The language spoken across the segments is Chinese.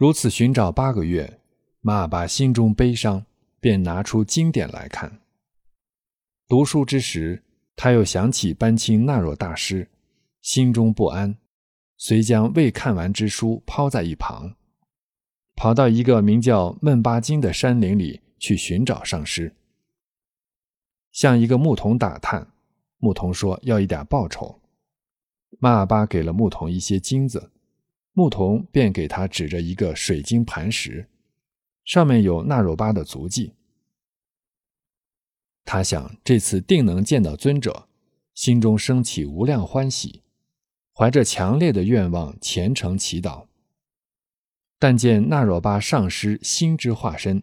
如此寻找八个月，马尔巴心中悲伤，便拿出经典来看。读书之时，他又想起班钦纳若大师，心中不安，遂将未看完之书抛在一旁，跑到一个名叫闷巴金的山林里去寻找上师。向一个牧童打探，牧童说要一点报酬。马尔巴给了牧童一些金子。牧童便给他指着一个水晶磐石，上面有纳若巴的足迹。他想这次定能见到尊者，心中升起无量欢喜，怀着强烈的愿望虔诚祈祷。但见纳若巴上师心之化身，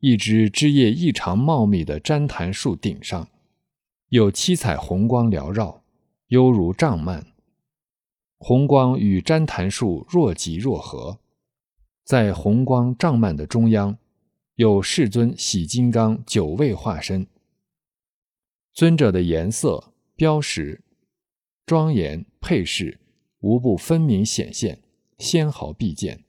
一只枝叶异常茂密的旃檀树顶上，有七彩红光缭绕，犹如帐幔。红光与旃檀树若即若合，在红光帐幔的中央，有世尊喜金刚九位化身。尊者的颜色、标识、庄严配饰，无不分明显现，纤毫毕见。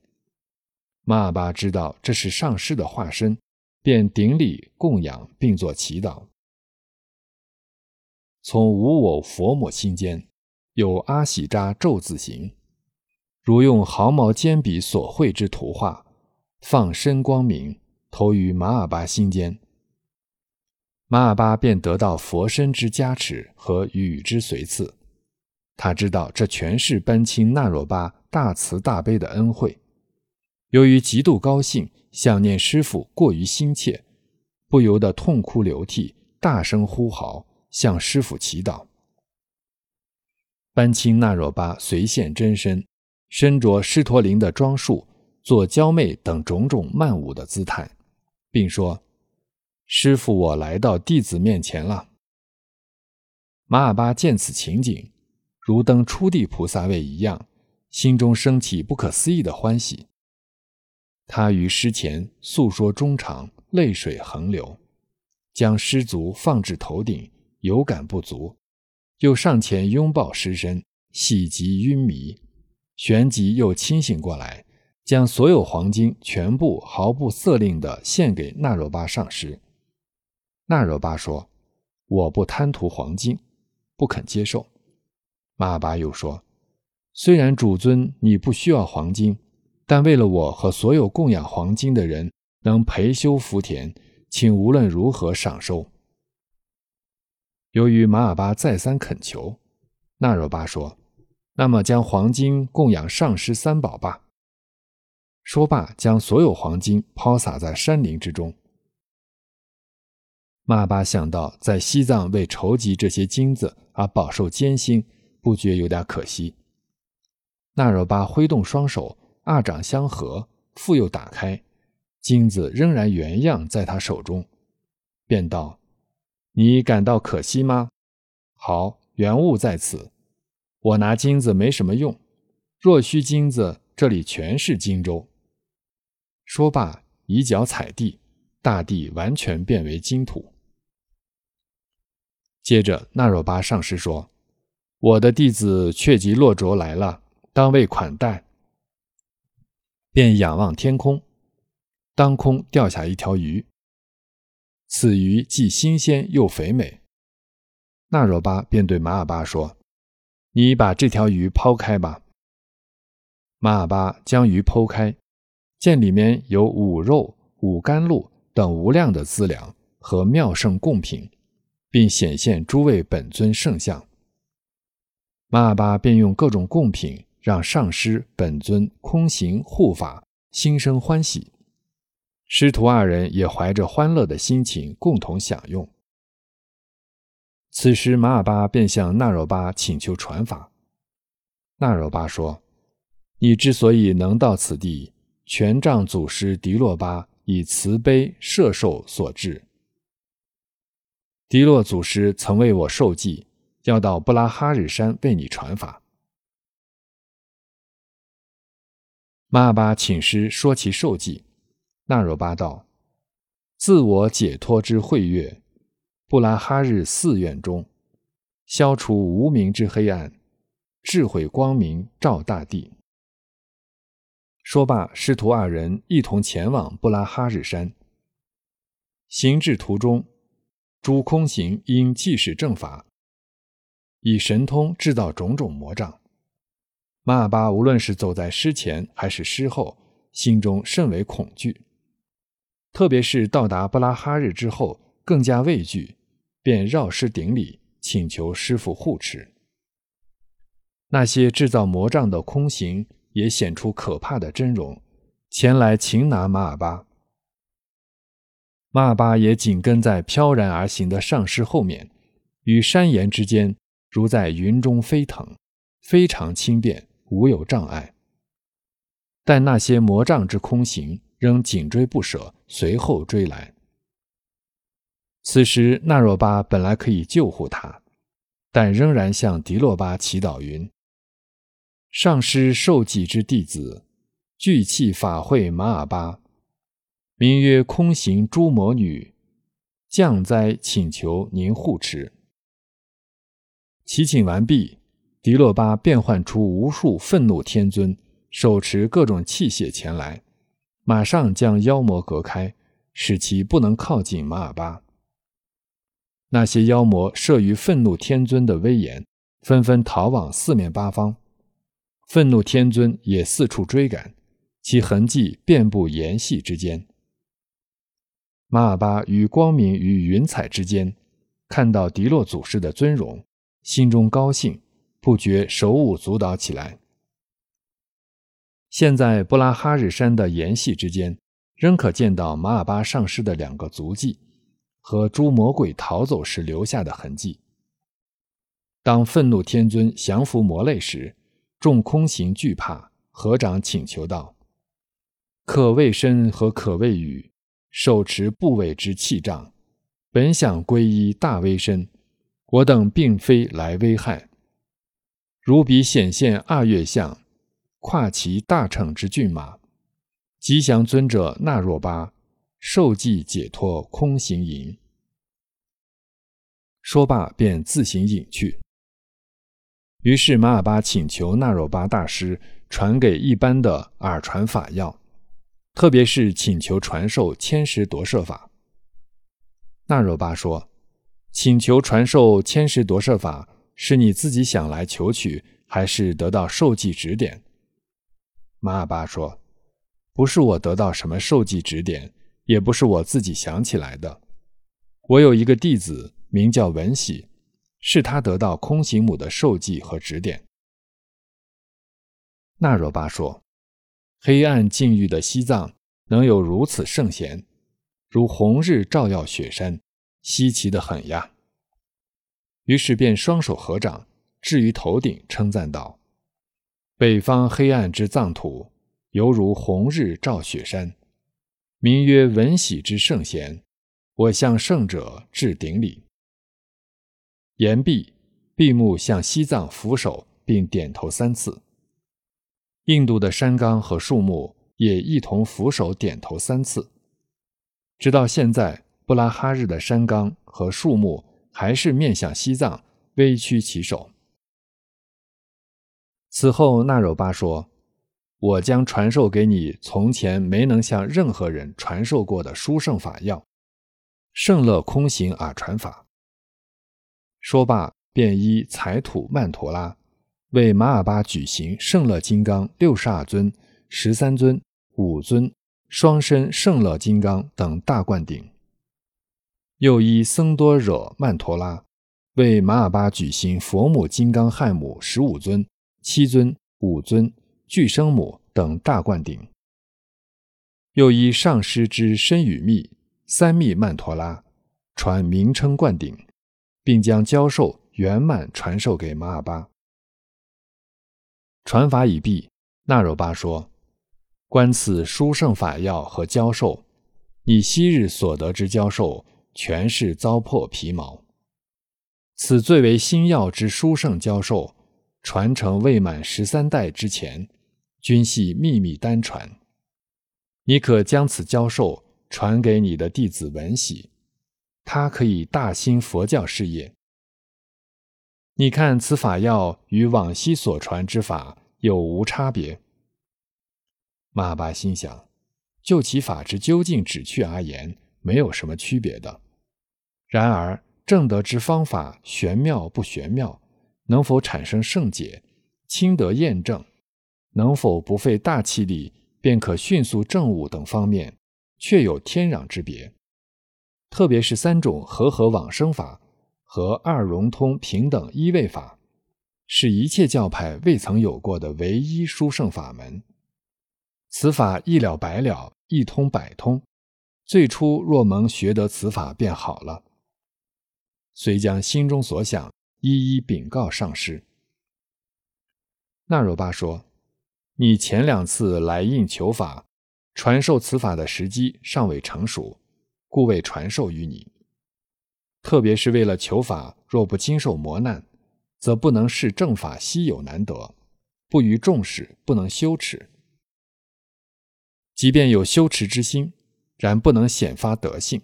马尔巴知道这是上师的化身，便顶礼供养，并作祈祷。从无我佛母心间。有阿喜扎咒字形，如用毫毛尖笔所绘之图画，放身光明，投于马尔巴心间。马尔巴便得到佛身之加持和与之随赐。他知道这全是班钦纳若巴大慈大悲的恩惠。由于极度高兴，想念师父过于心切，不由得痛哭流涕，大声呼嚎，向师父祈祷。班钦纳若巴随现真身，身着狮驼铃的装束，做娇媚等种种曼舞的姿态，并说：“师傅，我来到弟子面前了。”马尔巴见此情景，如登初地菩萨位一样，心中升起不可思议的欢喜。他于师前诉说衷肠，泪水横流，将师足放置头顶，有感不足。又上前拥抱尸身，喜极晕迷，旋即又清醒过来，将所有黄金全部毫不色令地献给纳若巴上师。纳若巴说：“我不贪图黄金，不肯接受。”马尔巴又说：“虽然主尊你不需要黄金，但为了我和所有供养黄金的人能培修福田，请无论如何赏收。”由于马尔巴再三恳求，纳若巴说：“那么将黄金供养上师三宝吧。”说罢，将所有黄金抛洒在山林之中。马尔巴想到在西藏为筹集这些金子而饱受艰辛，不觉有点可惜。纳若巴挥动双手，二掌相合，复又打开，金子仍然原样在他手中，便道。你感到可惜吗？好，原物在此。我拿金子没什么用，若需金子，这里全是荆州。说罢，以脚踩地，大地完全变为金土。接着，纳若巴上师说：“我的弟子却吉洛卓来了，当为款待。”便仰望天空，当空掉下一条鱼。此鱼既新鲜又肥美，纳若巴便对马尔巴说：“你把这条鱼抛开吧。”马尔巴将鱼剖开，见里面有五肉、五甘露等无量的资粮和妙胜贡品，并显现诸位本尊圣像。马尔巴便用各种贡品让上师本尊空行护法，心生欢喜。师徒二人也怀着欢乐的心情共同享用。此时，马尔巴便向纳若巴请求传法。纳若巴说：“你之所以能到此地，权杖祖师迪洛巴以慈悲摄受所致。迪洛祖师曾为我受记，要到布拉哈日山为你传法。”马尔巴请师说其受记。纳若巴道：“自我解脱之慧月，布拉哈日寺院中，消除无明之黑暗，智慧光明照大地。”说罢，师徒二人一同前往布拉哈日山。行至途中，诸空行因济世正法，以神通制造种种魔障。马尔巴无论是走在师前还是师后，心中甚为恐惧。特别是到达布拉哈日之后，更加畏惧，便绕师顶礼，请求师傅护持。那些制造魔杖的空行也显出可怕的真容，前来擒拿马尔巴。马尔巴也紧跟在飘然而行的上师后面，与山岩之间如在云中飞腾，非常轻便，无有障碍。但那些魔杖之空行仍紧追不舍，随后追来。此时纳若巴本来可以救护他，但仍然向迪洛巴祈祷云：“上师受记之弟子，聚气法会马尔巴。”名曰空行诸魔女，降灾请求您护持。祈请完毕，迪洛巴变换出无数愤怒天尊，手持各种器械前来，马上将妖魔隔开，使其不能靠近马尔巴。那些妖魔慑于愤怒天尊的威严，纷纷逃往四面八方。愤怒天尊也四处追赶，其痕迹遍布岩隙之间。马尔巴于光明与云彩之间，看到迪洛祖师的尊容，心中高兴，不觉手舞足蹈起来。现在布拉哈日山的岩隙之间，仍可见到马尔巴上师的两个足迹和诸魔鬼逃走时留下的痕迹。当愤怒天尊降服魔类时，众空行惧怕，合掌请求道：“可畏身和可畏语。”手持部位之气障，本想皈依大威身，我等并非来危害。如彼显现二月相，跨骑大乘之骏马，吉祥尊者那若巴，受记解脱空行营。说罢，便自行隐去。于是马尔巴请求那若巴大师传给一般的耳传法要。特别是请求传授千石夺舍法。那若巴说：“请求传授千石夺舍法，是你自己想来求取，还是得到授记指点？”马尔巴说：“不是我得到什么授记指点，也不是我自己想起来的。我有一个弟子，名叫文喜，是他得到空行母的授记和指点。”那若巴说。黑暗境遇的西藏能有如此圣贤，如红日照耀雪山，稀奇的很呀。于是便双手合掌，置于头顶，称赞道：“北方黑暗之藏土，犹如红日照雪山，名曰文喜之圣贤，我向圣者致顶礼。”言毕，闭目向西藏俯首，并点头三次。印度的山冈和树木也一同俯首点头三次，直到现在，布拉哈日的山冈和树木还是面向西藏，微屈其手。此后，纳柔巴说：“我将传授给你从前没能向任何人传授过的殊胜法要——圣乐空行耳传法。”说罢，便依采土曼陀拉。为马尔巴举行圣乐金刚六十二尊、十三尊、五尊双身圣乐金刚等大灌顶，又依僧多惹曼陀拉为马尔巴举行佛母金刚汉母十五尊、七尊、五尊俱生母等大灌顶，又依上师之身与密三密曼陀拉传名称灌顶，并将教授圆满传授给马尔巴。传法已毕，那若巴说：“观此殊胜法要和教授，你昔日所得之教授，全是糟粕皮毛。此最为新要之殊胜教授，传承未满十三代之前，均系秘密单传。你可将此教授传给你的弟子文喜，他可以大兴佛教事业。”你看此法要与往昔所传之法有无差别？马巴心想：就其法之究竟旨趣而言，没有什么区别的。然而正德之方法玄妙不玄妙，能否产生圣解，轻得验证，能否不费大气力便可迅速证悟等方面，确有天壤之别。特别是三种和合往生法和二融通平等一位法，是一切教派未曾有过的唯一殊胜法门。此法一了百了，一通百通。最初若蒙学得此法，便好了。遂将心中所想一一禀告上师。那若巴说：“你前两次来应求法，传授此法的时机尚未成熟，故未传授于你。特别是为了求法，若不经受磨难，则不能视正法稀有难得，不予重视，不能羞耻。即便有羞耻之心，然不能显发德性。”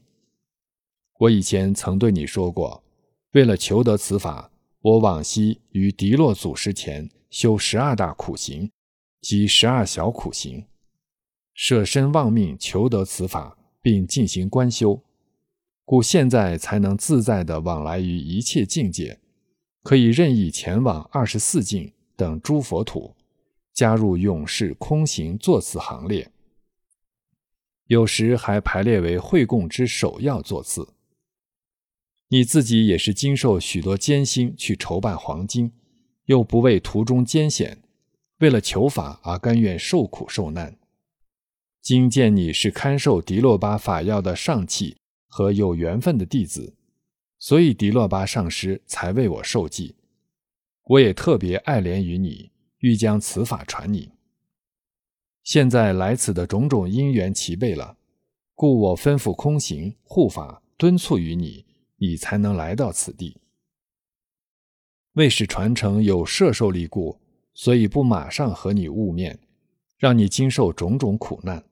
我以前曾对你说过，为了求得此法，我往昔于迪洛祖师前修十二大苦行及十二小苦行，舍身忘命求得此法，并进行观修，故现在才能自在地往来于一切境界，可以任意前往二十四境等诸佛土，加入永世空行座次行列，有时还排列为会供之首要座次。你自己也是经受许多艰辛去筹办黄金，又不畏途中艰险，为了求法而甘愿受苦受难。今见你是堪受迪洛巴法要的上契和有缘分的弟子，所以迪洛巴上师才为我受记。我也特别爱怜于你，欲将此法传你。现在来此的种种因缘齐备了，故我吩咐空行护法敦促于你。你才能来到此地。为使传承有摄受力故，所以不马上和你晤面，让你经受种种苦难。